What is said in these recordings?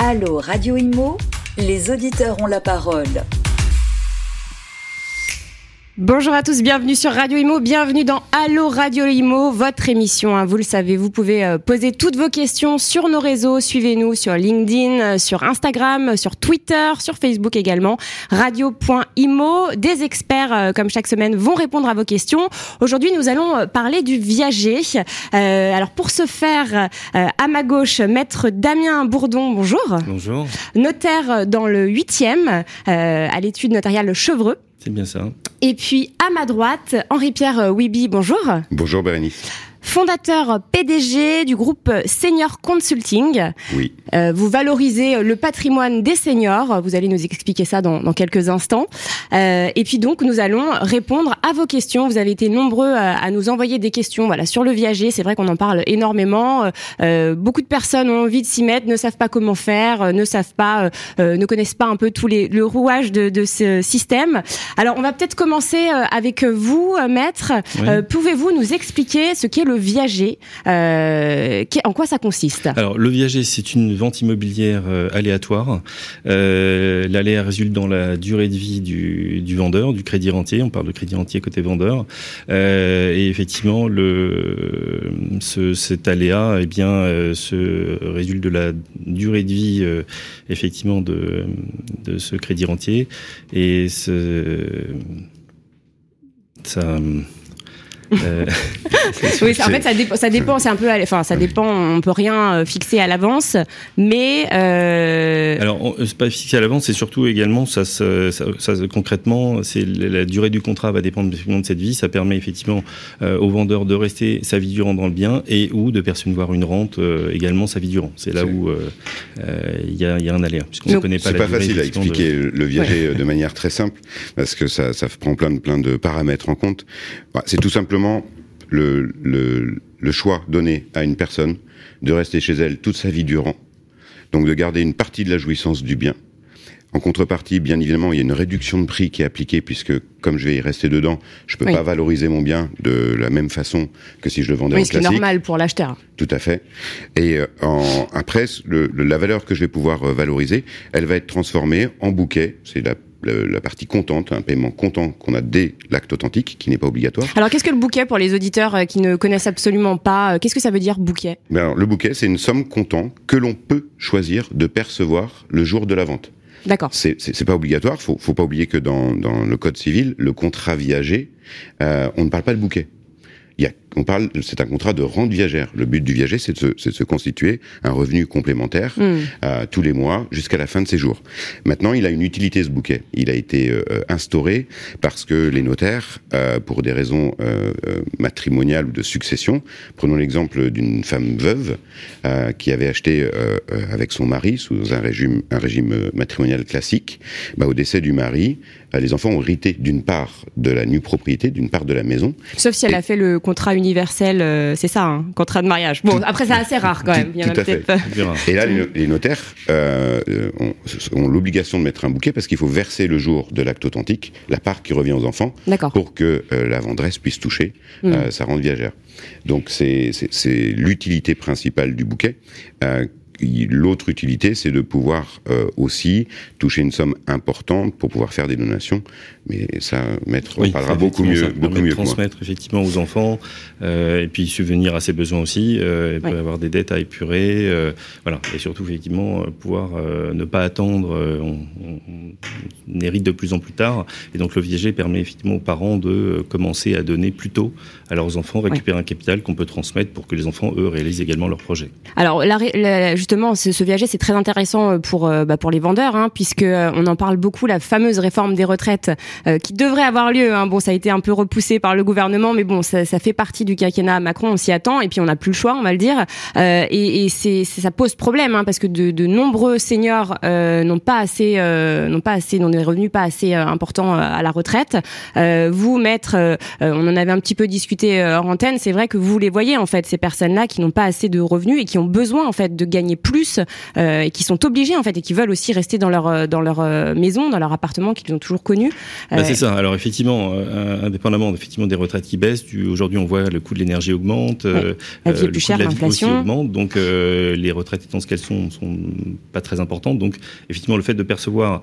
Allô Radio Imo, les auditeurs ont la parole. Bonjour à tous, bienvenue sur Radio Imo, bienvenue dans Allo Radio Imo, votre émission. Hein. vous le savez, vous pouvez euh, poser toutes vos questions sur nos réseaux. Suivez-nous sur LinkedIn, euh, sur Instagram, sur Twitter, sur Facebook également. Radio.imo. Des experts, euh, comme chaque semaine, vont répondre à vos questions. Aujourd'hui, nous allons parler du viager. alors, pour ce faire, à ma gauche, maître Damien Bourdon, bonjour. Bonjour. Notaire dans le 8e, à l'étude notariale Chevreux. C'est bien ça. Et puis à ma droite, Henri-Pierre Wibi, bonjour. Bonjour Bérénice fondateur PDG du groupe Senior Consulting. Oui. Euh, vous valorisez le patrimoine des seniors. Vous allez nous expliquer ça dans, dans quelques instants. Euh, et puis donc, nous allons répondre à vos questions. Vous avez été nombreux à, à nous envoyer des questions voilà, sur le viager. C'est vrai qu'on en parle énormément. Euh, beaucoup de personnes ont envie de s'y mettre, ne savent pas comment faire, euh, ne savent pas, euh, ne connaissent pas un peu tous les, le rouage de, de ce système. Alors, on va peut-être commencer avec vous, maître. Pouvez-vous nous expliquer ce qu'est le viager. Euh, en quoi ça consiste? Alors le viager, c'est une vente immobilière euh, aléatoire. Euh, L'aléa résulte dans la durée de vie du, vendeur, du crédit rentier. On parle de crédit rentier côté vendeur. Et effectivement, le, ce, cet aléa, eh bien, se résulte de la durée de vie, effectivement, de, ce crédit rentier. Et ça euh, oui, en fait, ça, dépend, ça dépend. C'est un peu, enfin, ça dépend. On peut rien euh, fixer à l'avance, mais euh... alors c'est pas fixé à l'avance. C'est surtout également ça, ça, ça, concrètement, c'est la durée du contrat va dépendre de cette vie. Ça permet effectivement euh, au vendeur de rester sa vie durant dans le bien et ou de percevoir une rente euh, également sa vie durant. C'est là où il y a, y, a, un aléa puisqu'on ne connaît pas. C'est pas facile à expliquer le viager de manière très simple parce que ça, ça prend plein de plein de paramètres en compte. Bah, c'est tout simplement le, le, le, choix donné à une personne de rester chez elle toute sa vie durant, donc de garder une partie de la jouissance du bien. En contrepartie, bien évidemment, il y a une réduction de prix qui est appliquée puisque, comme je vais y rester dedans, je peux pas valoriser mon bien de la même façon que si je le vendais oui, en classique. c'est normal pour l'acheteur. Tout à fait. Et euh, en, après, le, la valeur que je vais pouvoir euh, valoriser, elle va être transformée en bouquet. C'est la la partie comptante, un paiement comptant qu'on a dès l'acte authentique, qui n'est pas obligatoire. Alors qu'est-ce que le bouquet pour les auditeurs euh, qui ne connaissent absolument pas euh, Qu'est-ce que ça veut dire bouquet? Ben alors, Le bouquet, c'est une somme comptant que l'on peut choisir de percevoir le jour de la vente. D'accord. C'est pas obligatoire. Faut, faut pas oublier que dans, dans le code civil, le contrat viager, euh, on ne parle pas de bouquet. Il y a on parle, c'est un contrat de rente viagère. Le but du viager, c'est de, de, se constituer un revenu complémentaire mm. euh, tous les mois jusqu'à la fin de ses jours. Maintenant, il a une utilité ce bouquet. Il a été euh, instauré parce que les notaires, euh, pour des raisons euh, euh, matrimoniales ou de succession, prenons l'exemple d'une femme veuve euh, qui avait acheté avec son mari sous un régime, un régime matrimonial classique. Bah, au décès du mari, les enfants ont hérité d'une part de la nue propriété, d'une part de la maison. Sauf si elle a fait le contrat universel, euh, c'est ça, hein, contrat de mariage. Bon, après, c'est assez rare quand même. Il y en a fait. Et là, les, notaires euh, ont, ont l'obligation de mettre un bouquet parce qu'il faut verser le jour de l'acte authentique la part qui revient aux enfants pour que euh, la vendresse puisse toucher mm. sa rente viagère. Donc, c'est l'utilité principale du bouquet L'autre utilité, c'est de pouvoir euh, aussi toucher une somme importante pour pouvoir faire des donations. Mais ça, maître oui, parlera beaucoup mieux, beaucoup mieux. Transmettre effectivement aux enfants euh, et puis subvenir à ses besoins aussi. Euh, peut avoir des dettes à épurer, euh, voilà. Et surtout effectivement euh, pouvoir euh, ne pas attendre. On, on, on, hérite de plus en plus tard. Et donc le viager permet effectivement aux parents de commencer à donner plus tôt à leurs enfants, récupérer un capital qu'on peut transmettre pour que les enfants eux réalisent également leurs projets. Alors la, la, justement, ce, ce, viager, c'est très intéressant pour euh, bah, pour les vendeurs, hein, puisque euh, on en parle beaucoup, la fameuse réforme des retraites euh, qui devrait avoir lieu. Hein. Bon, ça a été un peu repoussé par le gouvernement, mais bon, ça, ça fait partie du quinquennat Macron, on s'y attend, et puis on n'a plus le choix, on va le dire. Euh, et, et c'est, ça pose problème, hein, parce que de, de nombreux seniors n'ont pas assez, n'ont pas assez, n'ont des revenus pas assez importants à la retraite. vous, maître, on en avait un petit peu discuté hors antenne. C'est vrai que vous les voyez en fait, ces personnes-là qui n'ont pas assez de revenus et qui ont besoin en fait de gagner plus euh, et qui sont obligés en fait et qui veulent aussi rester dans leur euh, dans leur euh, maison, dans leur appartement qu'ils ont toujours connu. Bah, c'est ça. Alors effectivement, indépendamment effectivement des retraites qui baissent, aujourd'hui on voit le coût de l'énergie augmente, ouais. la vie est plus chère, l'inflation augmente, donc les retraites étant ce qu'elles sont, sont pas très importantes. Donc effectivement, le fait de percevoir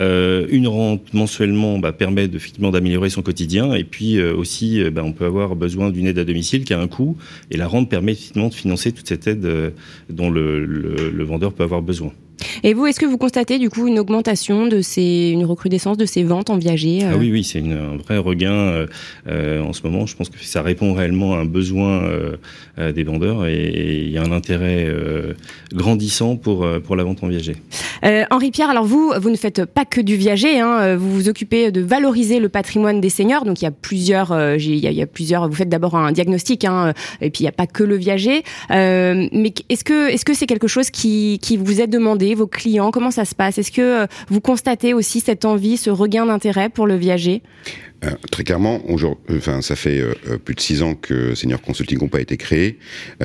euh, une rente mensuellement bah, permet effectivement d'améliorer son quotidien et puis euh, aussi euh, bah, on peut avoir besoin d'une aide à domicile qui a un coût et la rente permet effectivement de financer toute cette aide dont le vendeur peut avoir besoin. Et vous, est-ce que vous constatez du coup une augmentation de ces, une recrudescence de ces ventes en viager Ah oui, oui, c'est un vrai regain euh, euh, en ce moment. Je pense que ça répond réellement à un besoin euh, des vendeurs et il y a un intérêt grandissant pour pour la vente en viager. Henri Pierre, alors vous, vous ne faites pas que du viager, hein, vous vous occupez de valoriser le patrimoine des seniors. Donc il y a plusieurs, il y, a, plusieurs. Vous faites d'abord un diagnostic, hein, et puis il n'y a pas que le viager. mais est-ce que est-ce que c'est quelque chose qui qui vous est demandé vos clients Comment ça se passe? Est-ce que euh, vous constatez aussi cette envie, ce regain d'intérêt pour le viager? Euh, très clairement, enfin, ça fait euh, plus de six ans que Senior Consulting n'a pas été créé.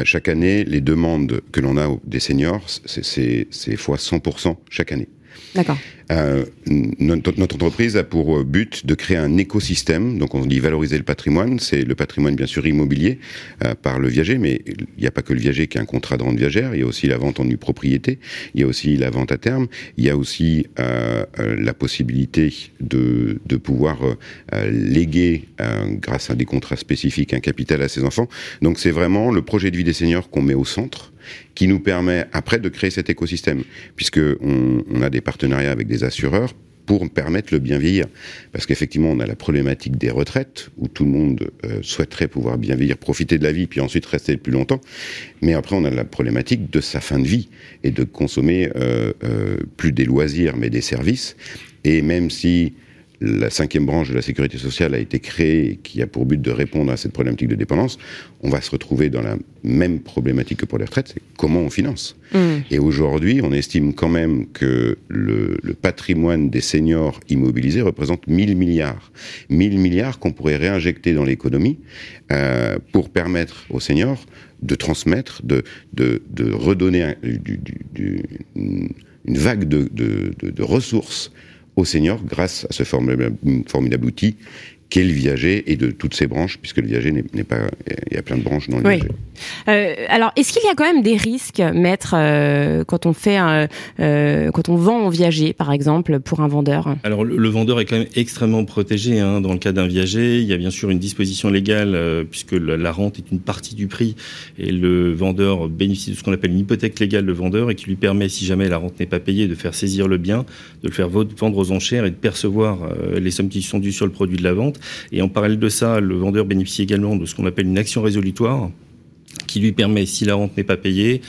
chaque année, les demandes que l'on a des seniors, c'est fois 100% chaque année. D'accord. Euh, notre, entreprise a pour euh, but de créer un écosystème. Donc on dit valoriser le patrimoine. C'est le patrimoine bien sûr immobilier euh, par le viager, mais il n'y a pas que le viager qui a un contrat de rente viagère. Il y a aussi la vente en nue propriété. Il y a aussi la vente à terme. Il y a aussi la possibilité de, de pouvoir léguer grâce à des contrats spécifiques un capital à ses enfants. Donc c'est vraiment le projet de vie des seniors qu'on met au centre qui nous permet après de créer cet écosystème, puisque on, a des partenariats avec des assureurs pour permettre le bien vieillir. Parce qu'effectivement, on a la problématique des retraites, où tout le monde euh, souhaiterait pouvoir bien vieillir, profiter de la vie, puis ensuite rester plus longtemps. Mais après, on a la problématique de sa fin de vie, et de consommer euh, euh, plus des loisirs, mais des services. Et même si la cinquième branche de la sécurité sociale a été créée et qui a pour but de répondre à cette problématique de dépendance, on va se retrouver dans la même problématique que pour les retraites, c'est comment on finance. Mmh. Et aujourd'hui, on estime quand même que le, patrimoine des seniors immobilisés représente 1000 milliards. 1000 milliards qu'on pourrait réinjecter dans l'économie euh, pour permettre aux seniors de transmettre, de, de, redonner une vague de, de ressources aux seniors grâce à ce formidable, formidable outil qu'est le viager et de toutes ses branches, puisque le viager n'est pas. Il y a plein de branches dans le viager. Euh, alors, est-ce qu'il y a quand même des risques, maître, euh, quand on fait, euh, quand on vend en viager, par exemple, pour un vendeur? Alors, le, vendeur est quand même extrêmement protégé hein, dans le cas d'un viager. Il y a bien sûr une disposition légale, puisque la, rente est une partie du prix, et le vendeur bénéficie de ce qu'on appelle une hypothèque légale de vendeur, et qui lui permet, si jamais la rente n'est pas payée, de faire saisir le bien, de le faire vendre aux enchères et de percevoir les sommes qui sont dues sur le produit de la vente. Et en parallèle de ça, le vendeur bénéficie également de ce qu'on appelle une action résolutoire qui lui permet, si la rente n'est pas payée,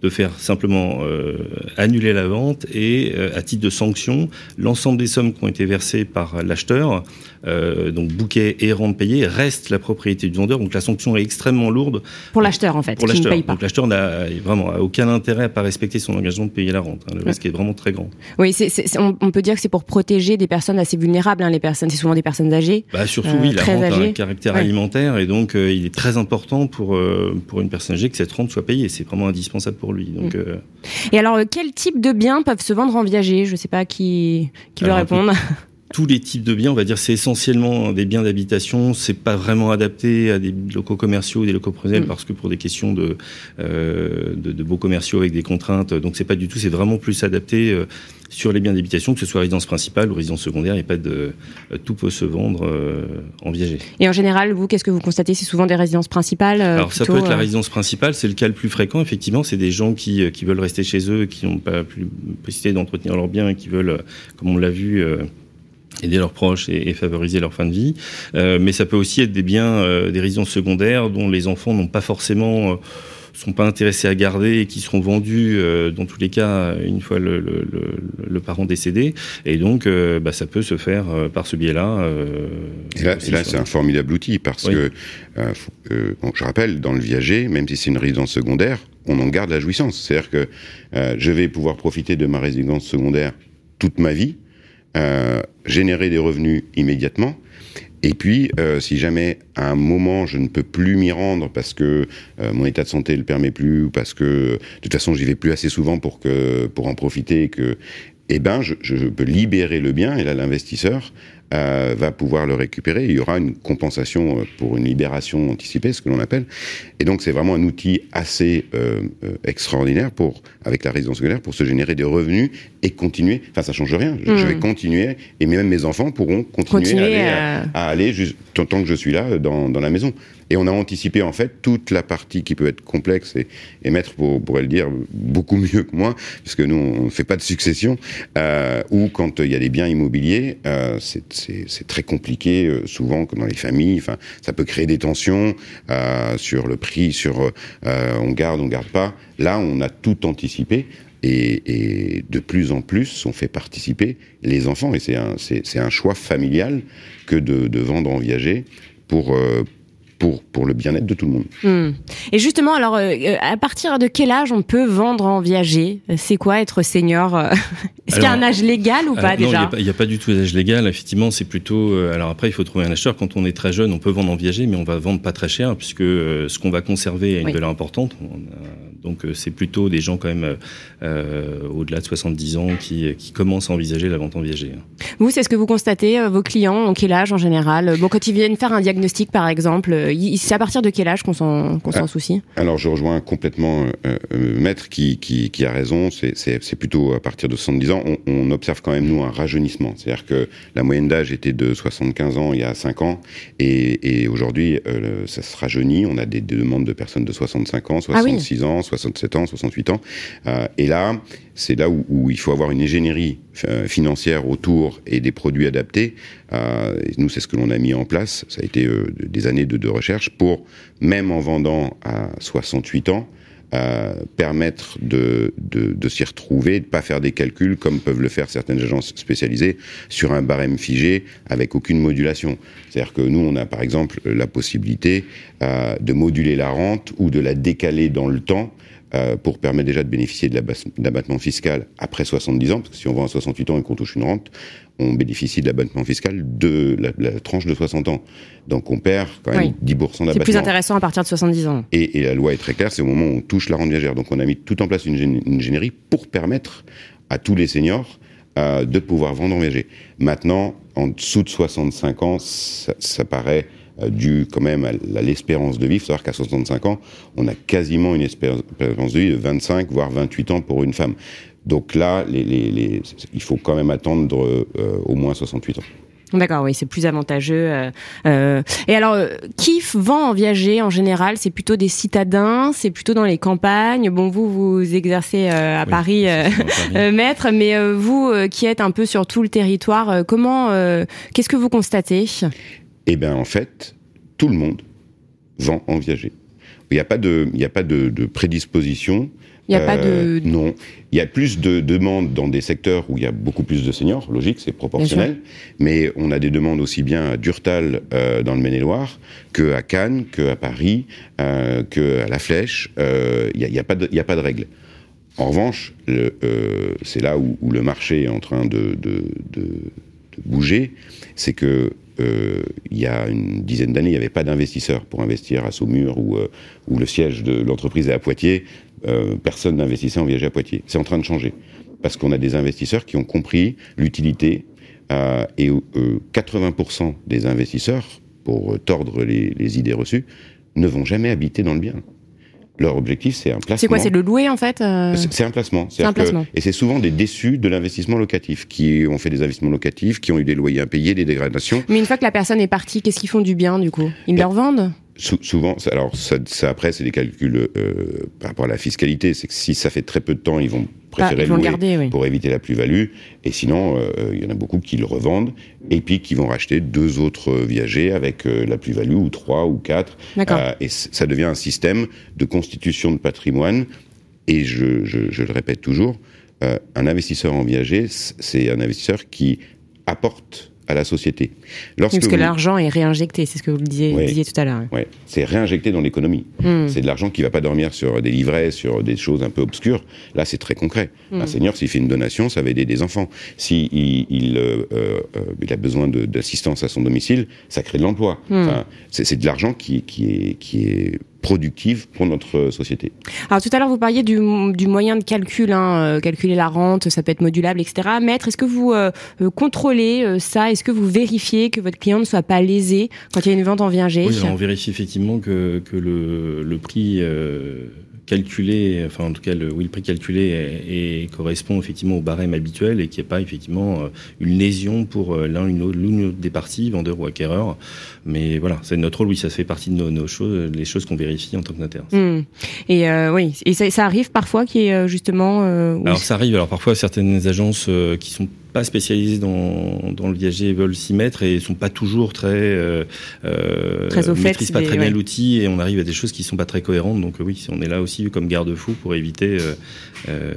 de faire simplement euh, annuler la vente et, euh, à titre de sanction, l'ensemble des sommes qui ont été versées par l'acheteur, euh, donc bouquet et rente payée, reste la propriété du vendeur. Donc la sanction est extrêmement lourde. Pour l'acheteur, en fait, pour l'acheteur. Donc l'acheteur n'a vraiment aucun intérêt à pas respecter son engagement de payer la rente. Hein. Le risque est vraiment très grand. Oui, on, peut dire que c'est pour protéger des personnes assez vulnérables. Hein, les personnes, c'est souvent des personnes âgées. Bah, surtout, oui, la rente a un caractère alimentaire et donc il est très important pour, pour une personne âgée que cette rente soit payée. C'est vraiment indispensable pour lui. Donc, mm. euh, Et alors, euh, quel type de biens peuvent se vendre en viager? Je ne sais pas qui, qui veut répondre. tous les types de biens, on va dire, c'est essentiellement des biens d'habitation. C'est pas vraiment adapté à des locaux commerciaux ou des locaux professionnels mm. parce que pour des questions de, euh, de, de, beaux commerciaux avec des contraintes, donc c'est pas du tout. C'est vraiment plus adapté euh, sur les biens d'habitation, que ce soit résidence principale ou résidence secondaire. Il a pas de euh, tout peut se vendre en viager. Et en général, vous, qu'est-ce que vous constatez? C'est souvent des résidences principales. Alors ça peut être la résidence principale. C'est le cas le plus fréquent. Effectivement, c'est des gens qui, qui veulent rester chez eux, qui n'ont pas plus possibilité d'entretenir leurs biens et qui veulent, comme on l'a vu aider leurs proches et, favoriser leur fin de vie. Euh, mais ça peut aussi être des biens, euh, des résidences secondaires dont les enfants n'ont pas forcément... Euh, sont pas intéressés à garder et qui seront vendus dans tous les cas une fois le, le, le, parent décédé et donc bah, ça peut se faire par ce biais-là. et là, là c'est un formidable outil parce que bon, je rappelle dans le viager, même si c'est une résidence secondaire, on en garde la jouissance. C'est-à-dire que je vais pouvoir profiter de ma résidence secondaire toute ma vie euh, générer des revenus immédiatement. Et puis, euh, si jamais à un moment je ne peux plus m'y rendre parce que euh, mon état de santé le permet plus ou parce que de toute façon j'y vais plus assez souvent pour que pour en profiter, que eh ben je, je peux libérer le bien et là l'investisseur euh, va pouvoir le récupérer. Il y aura une compensation euh, pour une libération anticipée, ce que l'on appelle. Et donc c'est vraiment un outil assez euh, extraordinaire pour, avec la résidence secondaire, pour se générer des revenus et continuer. Enfin, ça change rien. Je, je vais Mm. continuer et même mes enfants pourront continuer, Continuer à aller, à, à aller juste tant, que je suis là dans, dans la maison. Et on a anticipé en fait toute la partie qui peut être complexe et, et Maître pour, pourrait le dire beaucoup mieux que moi, puisque nous on ne fait pas de succession, euh, ou quand il y a des biens immobiliers, euh, c'est- très compliqué, euh, souvent comme dans les familles, enfin ça peut créer des tensions euh, sur le prix, sur euh, on garde, on garde pas. Là on a tout anticipé. Et, et de plus en plus, on fait participer les enfants, et c'est un, c'est un choix familial que de, de vendre en viager pour, euh, pour, pour le bien-être de tout le monde. Hmm. Et justement, alors, euh, euh, à partir de quel âge on peut vendre en viager? C'est quoi être senior euh? Est-ce qu'il y a un âge légal ou pas Alors, non, il n'y déjà a, pas- il y a pas du tout d'âge légal. Effectivement, c'est plutôt. euh, alors après, il faut trouver un acheteur. Quand on est très jeune, on peut vendre en viager, mais on va vendre pas très cher puisque euh, ce qu'on va conserver a une Oui. valeur importante. On a- donc euh, c'est plutôt des gens quand même euh, euh, au-delà de 70 ans qui, qui commencent à envisager la vente en viager. Vous, c'est ce que vous constatez euh, Vos clients ont quel âge en général? Bon, quand ils viennent faire un diagnostic, par exemple, euh, c'est à partir de quel âge qu'on s'en qu'on s'en Ah. soucie? Alors je rejoins complètement euh, euh, Maître qui, qui, qui a raison, c'est- c'est c'est plutôt à partir de 70 ans, on, on observe quand même nous un rajeunissement. C'est-à-dire que la moyenne d'âge était de 75 ans il y a 5 ans, et, et aujourd'hui euh, ça se rajeunit, on a des, des demandes de personnes de 65 ans, Ah oui. 66 ans, 67 ans, 68 ans, Euh, et là c'est là où, où il faut avoir une ingénierie euh, financière autour et des produits adaptés. Euh, nous, c'est ce que l'on a mis en place. Ça a été des années de, de recherche pour, même en vendant à 68 ans, euh, permettre de, de, de s'y retrouver, de pas faire des calculs comme peuvent le faire certaines agences spécialisées sur un barème figé avec aucune modulation. C'est-à-dire que nous, on a par exemple la possibilité euh, de moduler la rente ou de la décaler dans le temps euh, pour permettre déjà de bénéficier de l'abattement fiscal après 70 ans, parce que si on vend à 68 ans et qu'on touche une rente, on bénéficie de l'abattement fiscal de la, la tranche de 60 ans. Donc on perd quand même Oui. 10% C'est d'abattement. plus intéressant à partir de 70 ans. Et, et la loi est très claire, c'est au moment où on touche la rente viagère. Donc on a mis tout en place une, une ingénierie pour permettre à tous les seniors euh, de pouvoir vendre en viager. Maintenant, en dessous de 65 ans, ça, ça paraît dû quand même à l'espérance de vie. Il faut savoir qu'à 65 ans, on a quasiment une espérance de vie de 25, voire 28 ans pour une femme. Donc là, les, les, les- il faut quand même attendre euh, au moins 68 ans. D'accord, oui, c'est plus avantageux. euh, euh. Et alors, euh, qui vend en viager en général? C'est plutôt des citadins, c'est plutôt dans les campagnes? Bon, vous, vous exercez euh, à Oui, Paris, euh, Paris. euh, maître, mais euh, vous euh, qui êtes un peu sur tout le territoire, euh, comment, euh, qu'est-ce que vous constatez? Eh bien, en fait, tout le monde vend en viager. Il n'y a pas de, il a pas de, de prédisposition. Il n'y a pas Euh, de... Non. Il y a plus de demandes dans des secteurs où il y a beaucoup plus de seniors, logique, c'est proportionnel. Mais on a des demandes aussi bien à Durtal, euh, dans le Maine-et-Loire, que à Cannes, que à Paris, euh, que à La Flèche. Euh, Il n'y a, y a pas de, il y a pas de règle. En revanche, euh, c'est là où, où le marché est en train de, de, de, de bouger, c'est que euh, il y a une dizaine d'années, il n'y avait pas d'investisseurs pour investir à Saumur ou euh, le siège de l'entreprise est à Poitiers. Euh, personne n'investissait en viager à Poitiers. C'est en train de changer parce qu'on a des investisseurs qui ont compris l'utilité et euh, 80% des investisseurs, pour tordre les idées reçues, ne vont jamais habiter dans le bien. Leur objectif, c'est un placement. C'est quoi C'est le louer en fait euh C'est un placement. C'est un que- placement. et c'est souvent des déçus de l'investissement locatif, qui ont fait des investissements locatifs, qui ont eu des loyers impayés, des dégradations. Mais une fois que la personne est partie, qu'est-ce qu'ils font du bien du coup? Ils Mais- leur vendent? Sou- souvent, ça- alors ça, ça, après, c'est des calculs euh, par rapport à la fiscalité. C'est que si ça fait très peu de temps, ils vont Ah, préférer le louer garder, oui. pour éviter la plus-value. Et sinon, euh, il y en a beaucoup qui le revendent et puis qui vont racheter deux autres viagers avec euh, la plus-value ou trois ou quatre. D'accord. Et ça devient un système de constitution de patrimoine. Et je, je, je le répète toujours, un investisseur en viager, c'est un investisseur qui apporte à la société. Lorsque Parce que vous- l'argent est réinjecté, c'est ce que vous disiez, disiez tout à l'heure. Ouais, c'est réinjecté dans l'économie. Hmm. C'est de l'argent qui va pas dormir sur des livrets, sur des choses un peu obscures. Là, c'est très concret. Hmm. Un seigneur, s'il fait une donation, ça va aider des enfants. Si il, euh, euh, il a besoin d'assistance à son domicile, ça crée de l'emploi. Hmm. Enfin, c'est c'est de l'argent qui, qui, est, qui est productive pour notre société. Alors tout à l'heure, vous parliez du, moyen de calcul, hein, calculer la rente, ça peut être modulable, etc. Maître, est-ce que vous contrôlez ça? Est-ce que vous vérifiez que votre client ne soit pas lésé quand il y a une vente en viager Oui, on vérifie effectivement que, que le, le prix calculé, enfin en tout cas le, oui, le prix calculé correspond effectivement au barème habituel et qu'il n'y ait pas effectivement euh, une lésion pour euh, l'un ou l'une autre des parties, vendeur ou acquéreur. Mais voilà, c'est notre rôle, oui, ça fait partie de nos, choses, les choses qu'on vérifie en tant que notaire. Hmm. Et euh, oui, et ça, ça, arrive parfois qu'il y ait justement. alors ça arrive, alors parfois certaines agences qui sont pas spécialisés dans, dans le viager veulent s'y mettre et sont pas toujours très euh, euh très au fait, maîtrisent pas très bien l'outil et on arrive à des choses qui sont pas très cohérentes. Donc oui, on est là aussi comme garde-fou pour éviter euh, euh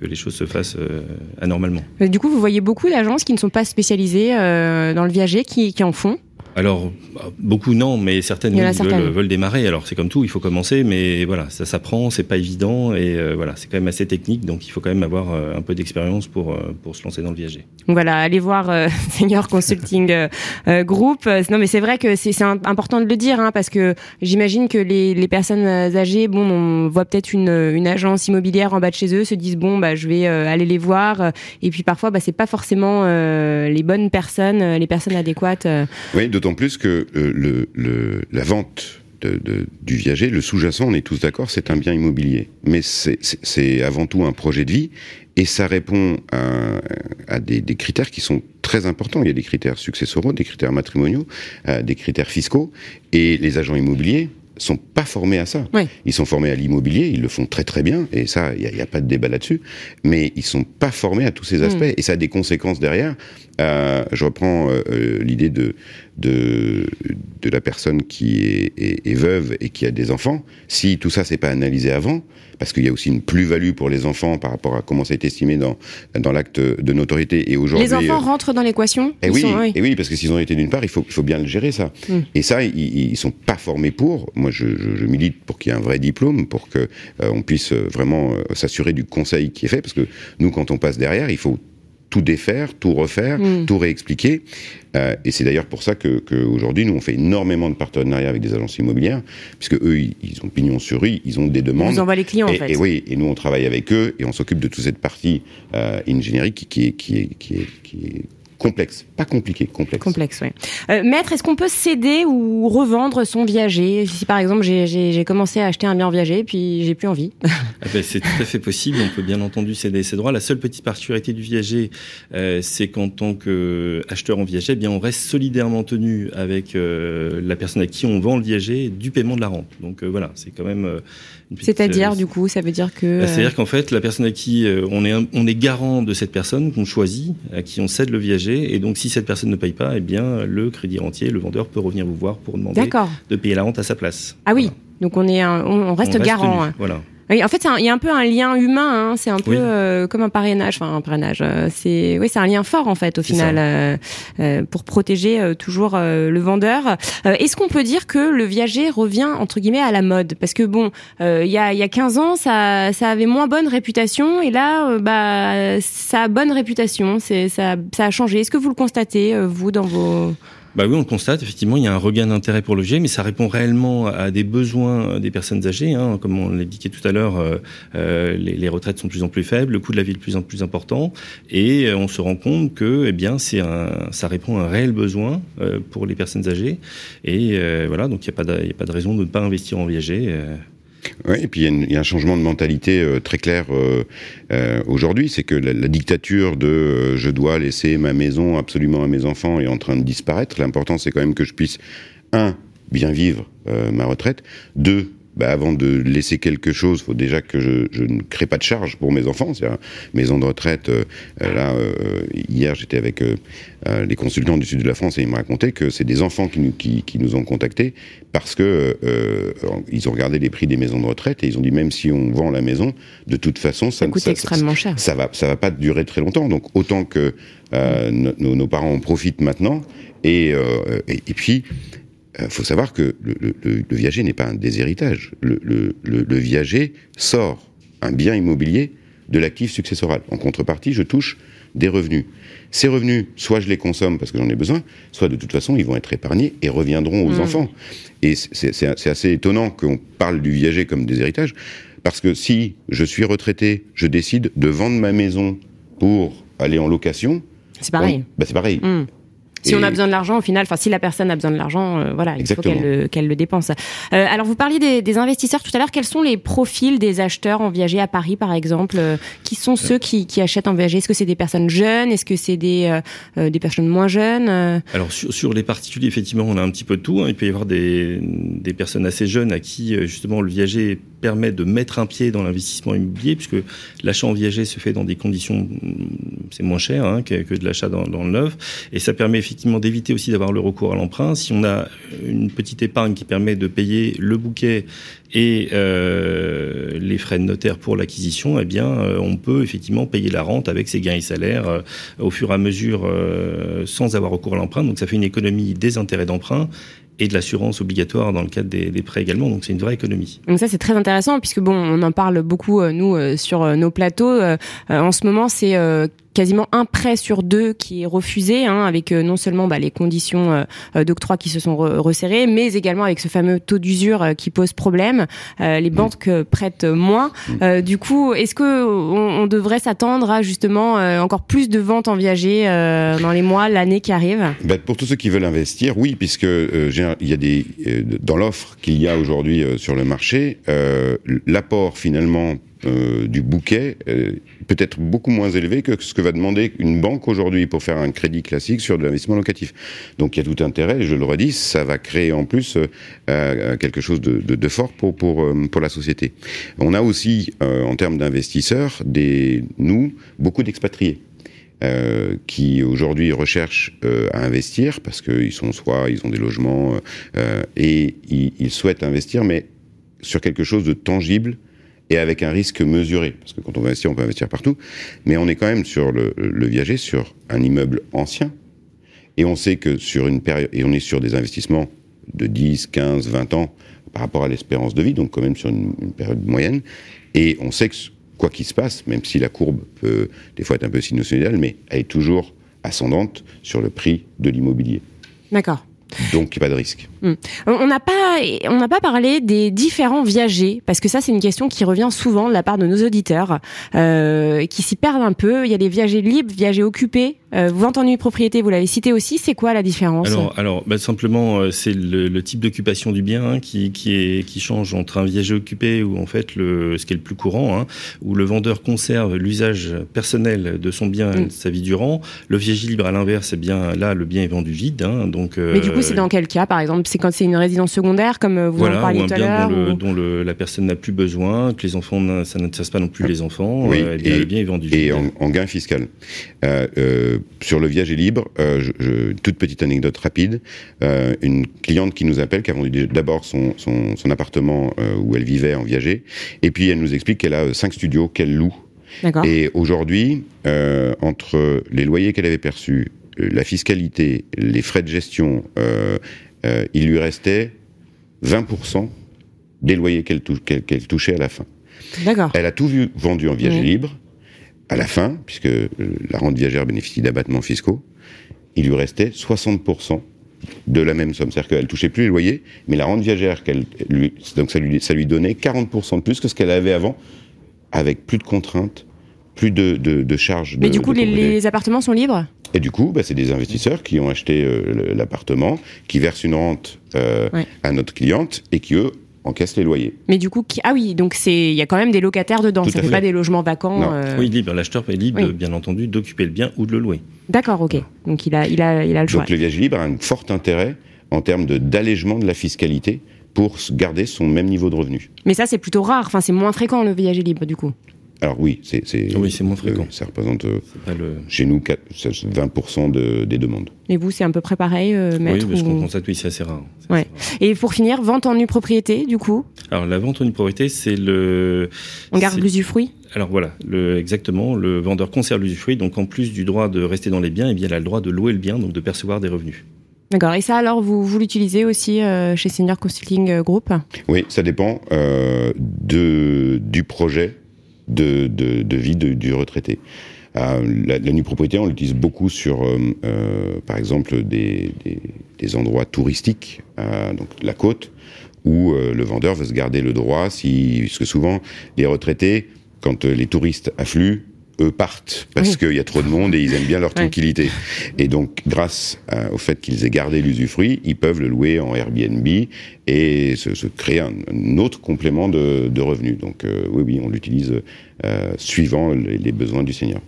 que les choses se fassent euh, anormalement. Du coup, vous voyez beaucoup d'agences qui ne sont pas spécialisées dans le viager qui, qui en font alors, beaucoup non, mais certaines, Veulent, démarrer. Alors, c'est comme tout, il faut commencer, mais voilà, ça s'apprend, c'est pas évident, et euh, voilà, c'est quand même assez technique, donc il faut quand même avoir euh, un peu d'expérience pour, euh, pour se lancer dans le viager. Donc voilà, allez voir Senior Consulting Group. Non, mais c'est vrai que c'est important de le dire, hein, parce que j'imagine que les, les, personnes âgées, bon, on voit peut-être une, une, agence immobilière en bas de chez eux, se disent, bon, bah, je vais aller les voir, et puis parfois, bah, c'est pas forcément les bonnes personnes, les personnes adéquates. Oui, d'autant plus que euh, le, la vente du viager, le sous-jacent, on est tous d'accord, c'est un bien immobilier. Mais c'est avant tout un projet de vie et ça répond à, des, critères qui sont très importants. Il y a des critères successoraux, des critères matrimoniaux, euh, des critères fiscaux. Et les agents immobiliers, sont pas formés à ça. Ils sont formés à l'immobilier, ils le font très très bien, et ça, il n'y a, pas de débat là-dessus. Mais ils sont pas formés à tous ces aspects, hmm. et ça a des conséquences derrière. Euh, je reprends euh, l'idée de, de de la personne qui est, est, veuve et qui a des enfants. Si tout ça c'est pas analysé avant, parce qu'il y a aussi une plus-value pour les enfants par rapport à comment ça a été estimé dans dans l'acte de notoriété et aujourd'hui. Les enfants rentrent dans l'équation. Et eh oui, et eh oui, parce que s'ils ont été d'une part, il faut il faut bien le gérer ça. Hmm. Et ça, ils, ils sont pas formés pour. Moi, je, je, milite pour qu'il y ait un vrai diplôme, pour que on puisse vraiment s'assurer du conseil qui est fait, parce que nous, quand on passe derrière, il faut tout défaire, tout refaire, mm. tout réexpliquer. Euh, et c'est d'ailleurs pour ça que, aujourd'hui, nous, on fait énormément de partenariats avec des agences immobilières, puisque eux, ils, ont pignon sur rue, ils ont des demandes. Ils envoient les clients, et, en fait. Et oui, et nous, on travaille avec eux, et on s'occupe de toute cette partie euh, ingénierie qui, qui, qui, qui, est, qui est complexe, pas compliqué, complexe. Complexe, oui. Euh, maître, est-ce qu'on peut céder ou revendre son viager? Si par exemple j'ai commencé à acheter un bien viager, puis j'ai plus envie. Ah ben, c'est tout à fait possible. On peut bien entendu céder ses droits. La seule petite particularité du viager, euh, c'est qu'en tant qu'acheteur en viager, eh bien on reste solidairement tenu avec euh, la personne à qui on vend le viager du paiement de la rente. Donc voilà, c'est quand même c'est-à-dire, du coup, ça veut dire que. Bah, c'est-à-dire qu'en fait, la personne à qui euh, on est, on est garant de cette personne qu'on choisit, à qui on cède le viager, et donc si cette personne ne paye pas, eh bien, le crédit rentier, le vendeur peut revenir vous voir pour demander de payer la rente à sa place. Ah oui. Donc on est, on, reste garant. Hein. Voilà. Oui, en fait, il y a un peu un lien humain. Hein, c'est un peu euh, comme un parrainage. Enfin, un parrainage. Euh, c'est oui, c'est un lien fort en fait au final euh, euh, pour protéger toujours le vendeur. Est-ce qu'on peut dire que le viager revient entre guillemets à la mode? Parce que bon, il y a il y a 15 ans, ça ça avait moins bonne réputation et là, bah ça a bonne réputation. C'est ça ça a changé. Est-ce que vous le constatez vous dans vos bah oui, on le constate. Effectivement, il y a un regain d'intérêt pour le viager, mais ça répond réellement à des besoins des personnes âgées. Hein. Comme on l'indiquait tout à l'heure, euh, euh, les, les, retraites sont de plus en plus faibles, le coût de la vie est de plus en plus important, et euh, on se rend compte que, eh bien, c'est ça répond à un réel besoin euh, pour les personnes âgées. Et euh, voilà, donc il n'y a a pas de raison de ne pas investir en viager. Oui, et puis il y, a un changement de mentalité euh, très clair euh, euh, aujourd'hui, c'est que la, dictature de je dois laisser ma maison absolument à mes enfants est en train de disparaître. L'important, c'est quand même que je puisse un bien vivre ma retraite, deux bah, avant de laisser quelque chose, faut déjà que je, je ne crée pas de charge pour mes enfants. C'est maison de retraite. Euh, euh, là, euh, hier, j'étais avec les consultants du sud de la France et ils me racontaient que c'est des enfants qui nous, qui, qui nous ont contactés parce que ils ont regardé les prix des maisons de retraite et ils ont dit même si on vend la maison, de toute façon, ça, ça coûte extrêmement cher. Ça va, ça va pas durer très longtemps. Donc autant que nos, nos, parents en profitent maintenant. Et, et, et puis, il euh, faut savoir que le, le, le viager n'est pas un déshéritage. Le, le, viager sort un bien immobilier de l'actif successoral. En contrepartie, je touche des revenus. Ces revenus, soit je les consomme parce que j'en ai besoin, soit de toute façon, ils vont être épargnés et reviendront aux Mmh. enfants. Et c'est assez étonnant qu'on parle du viager comme des héritages, parce que si je suis retraité, je décide de vendre ma maison pour aller en location, C'est pareil. on- bah, c'est pareil. Mm. Si Et- on a besoin de l'argent, au final, enfin, si la personne a besoin de l'argent, euh, voilà, il faut qu'elle le, dépense. Euh, alors, vous parliez des, des investisseurs tout à l'heure. Quels sont les profils des acheteurs en viager à Paris, par exemple? Euh, Qui sont ceux qui, qui achètent en viager? Est-ce que c'est des personnes jeunes? Est-ce que c'est des, des personnes moins jeunes? Alors sur, sur les particuliers, effectivement, on a un petit peu de tout. hein. Il peut y avoir des, des personnes assez jeunes à qui justement le viager permet de mettre un pied dans l'investissement immobilier, puisque l'achat en viager se fait dans des conditions, mm, c'est moins cher hein, que, de l'achat dans, le neuf, et ça permet effectivement d'éviter aussi d'avoir le recours à l'emprunt. Si on a une petite épargne qui permet de payer le bouquet et euh, les frais de notaire pour l'acquisition, eh bien, euh, on peut effectivement payer la rente avec ses gains et salaires euh, au fur et à mesure sans avoir recours à l'emprunt. Donc, ça fait une économie des intérêts d'emprunt et de l'assurance obligatoire dans le cadre des, des prêts également. Donc, c'est une vraie économie. Donc ça c'est très intéressant puisque bon on en parle beaucoup euh, nous euh, sur euh, nos plateaux. En ce moment c'est quasiment un prêt sur deux qui est refusé, hein, avec euh, non seulement bah, les conditions euh, euh, d'octroi qui se sont re- resserrées, mais également avec ce fameux taux d'usure qui pose problème. Les banques euh, prêtent moins. Euh, du coup, est-ce que on, on devrait s'attendre à justement encore plus de ventes en viager dans les mois, l'année qui arrive? Ben, pour tous ceux qui veulent investir, oui, puisque euh, il y a des euh, dans l'offre qu'il y a aujourd'hui euh, sur le marché, l'apport finalement euh, du bouquet euh, peut être beaucoup moins élevé que ce que va demander une banque aujourd'hui pour faire un crédit classique sur de l'investissement locatif. Donc il y a tout intérêt, je le redis, ça va créer en plus euh, euh, quelque chose de, de, de fort pour pour euh, pour la société. On a aussi en termes d'investisseurs des nous beaucoup d'expatriés euh, qui aujourd'hui recherchent euh, à investir parce qu'ils sont soit ils ont des logements euh, et ils, ils souhaitent investir, mais sur quelque chose de tangible et avec un risque mesuré. Parce que quand on va investir, on peut investir partout, mais on est quand même sur le, viager, sur un immeuble ancien, et on sait que sur une période, et on est sur des investissements de 10, 15, 20 ans par rapport à l'espérance de vie, donc quand même sur une, une période moyenne, et on sait que quoi qu'il se passe, même si la courbe peut des fois être un peu sinusoïdale, mais elle est toujours ascendante sur le prix de l'immobilier. D'accord. Donc, il n'y a pas de risque. On on n'a pas, on n'a pas parlé des différents viagers parce que ça c'est une question qui revient souvent de la part de nos auditeurs, euh, qui s'y perdent un peu. Il y a des viagers libres, viagers occupés. Euh, vente en nue propriété, vous l'avez cité aussi. C'est quoi la différence Alors, alors bah, simplement, euh, c'est le, le type d'occupation du bien hein, qui, qui, est, qui change entre un viager occupé ou en fait le, ce qui est le plus courant, hein, où le vendeur conserve l'usage personnel de son bien Mm. de sa vie durant. Le viager libre, à l'inverse, eh bien là, le bien est vendu vide. Hein, donc, Mais du coup, c'est dans quel cas, par exemple? C'est quand c'est une résidence secondaire, comme euh, vous voilà, en parliez ou un tout à l'heure dont, le, ou- dont le- la personne n'a plus besoin, que les enfants, ça n'intéresse pas non plus les enfants, Oui, euh, eh bien, et- le bien est vendu Et en, en gain fiscal. Euh, euh, sur le viager libre, euh, je, je- toute petite anecdote rapide. Euh, une cliente qui nous appelle, qui a vendu d'abord son, son, son appartement euh, où elle vivait en viager, et puis elle nous explique qu'elle a euh, cinq studios qu'elle loue. D'accord. Et aujourd'hui, euh, entre les loyers qu'elle avait perçus, euh, la fiscalité, les frais de gestion, euh, euh, il lui restait 20% des loyers qu'elle tou- qu'elle- qu'elle touchait à la fin. D'accord. Elle a tout vu vendu en viager Mhm. libre. À la fin, puisque euh, la rente viagère bénéficie d'abattements fiscaux, il lui restait 60% de la même somme. C'est-à-dire qu'elle touchait plus les loyers, mais la rente viagère, qu'elle, lui, donc ça lui, ça lui donnait 40% de plus que ce qu'elle avait avant, avec plus de contraintes, plus de, de, de charges. Mais de- du coup, les appartements sont libres? Et du coup, bah, c'est des investisseurs qui ont acheté euh, l'appartement, qui versent une rente euh, Ouais. à notre cliente et qui, eux, encaissent les loyers. Mais du coup, qui... ah oui, donc c'est, il y a quand même des locataires dedans. Tout ça à fait fait. pas des logements vacants. Non. euh, Oui, libre. L'acheteur est libre, Oui. bien entendu, d'occuper le bien ou de le louer. D'accord, ok. Donc il a, il a, il a le choix. Donc le viager libre a un fort intérêt en termes d'allègement de la fiscalité pour garder son même niveau de revenu. Mais ça, c'est plutôt rare. Enfin, c'est moins fréquent le viager libre, du coup. Alors oui, c'est c'est- Oui, c'est moins fréquent. euh, ça représente euh, le... chez nous quatre- ça, c'est 20% de- des demandes. Et vous, c'est à peu près pareil, euh, Oui, maître mais je ou- comprends ça, oui, c'est assez rare. C'est Ouais. assez rare. Et pour finir, vente en nue propriété, du coup, Alors, la vente en une propriété, c'est le... on garde l'usufruit? Alors voilà, le, exactement, le vendeur conserve l'usufruit, donc en plus du droit de rester dans les biens, eh bien, il a le droit de louer le bien, donc de percevoir des revenus. D'accord. Et ça, alors, vous, vous l'utilisez aussi euh, chez Senior Consulting Group Oui, ça dépend euh, de, du projet de, de, de vie du retraité. Euh, la, la, nue propriété, on l'utilise beaucoup sur, euh, euh, par exemple, des, des, des endroits touristiques, donc la côte, où le vendeur veut se garder le droit, si, souvent, les retraités, quand les touristes affluent, eux partent parce qu'il y a trop de monde et ils aiment bien leur tranquillité. Et donc, grâce au fait qu'ils aient gardé l'usufruit, ils peuvent le louer en Airbnb et se, se créer un, un, autre complément de, de revenus. Donc, oui, oui, on l'utilise euh, suivant les, les besoins du seigneur.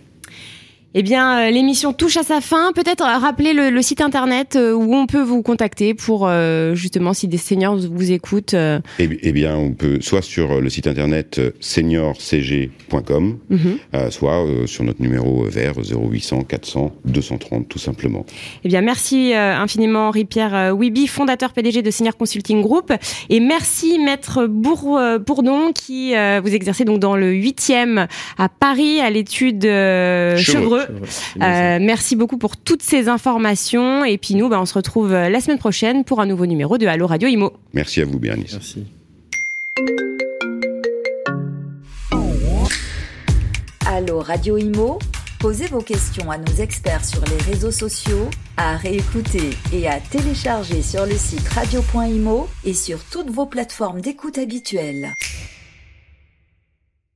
Eh bien, euh, l'émission touche à sa fin. Peut-être rappeler le, le, site internet euh, où on peut vous contacter pour euh, justement si des seniors vous écoutent. Euh... Eh, eh, bien, on peut soit sur le site internet seniorcg.com, mm -hmm. soit sur notre numéro vert 0800 400 230 tout simplement. Eh bien, merci infiniment Henri-Pierre Wiby, fondateur PDG de Senior Consulting Group, et merci Maître Bour Bourdon qui vous exercez donc dans le 8e à Paris à l'étude Chevreux. Euh, merci beaucoup pour toutes ces informations. Et puis nous, bah, on se retrouve la semaine prochaine pour un nouveau numéro de Allo Radio Imo. Merci à vous, Bérénice. Merci. Allo Radio Imo, posez vos questions à nos experts sur les réseaux sociaux, à réécouter et à télécharger sur le site radio.imo et sur toutes vos plateformes d'écoute habituelles.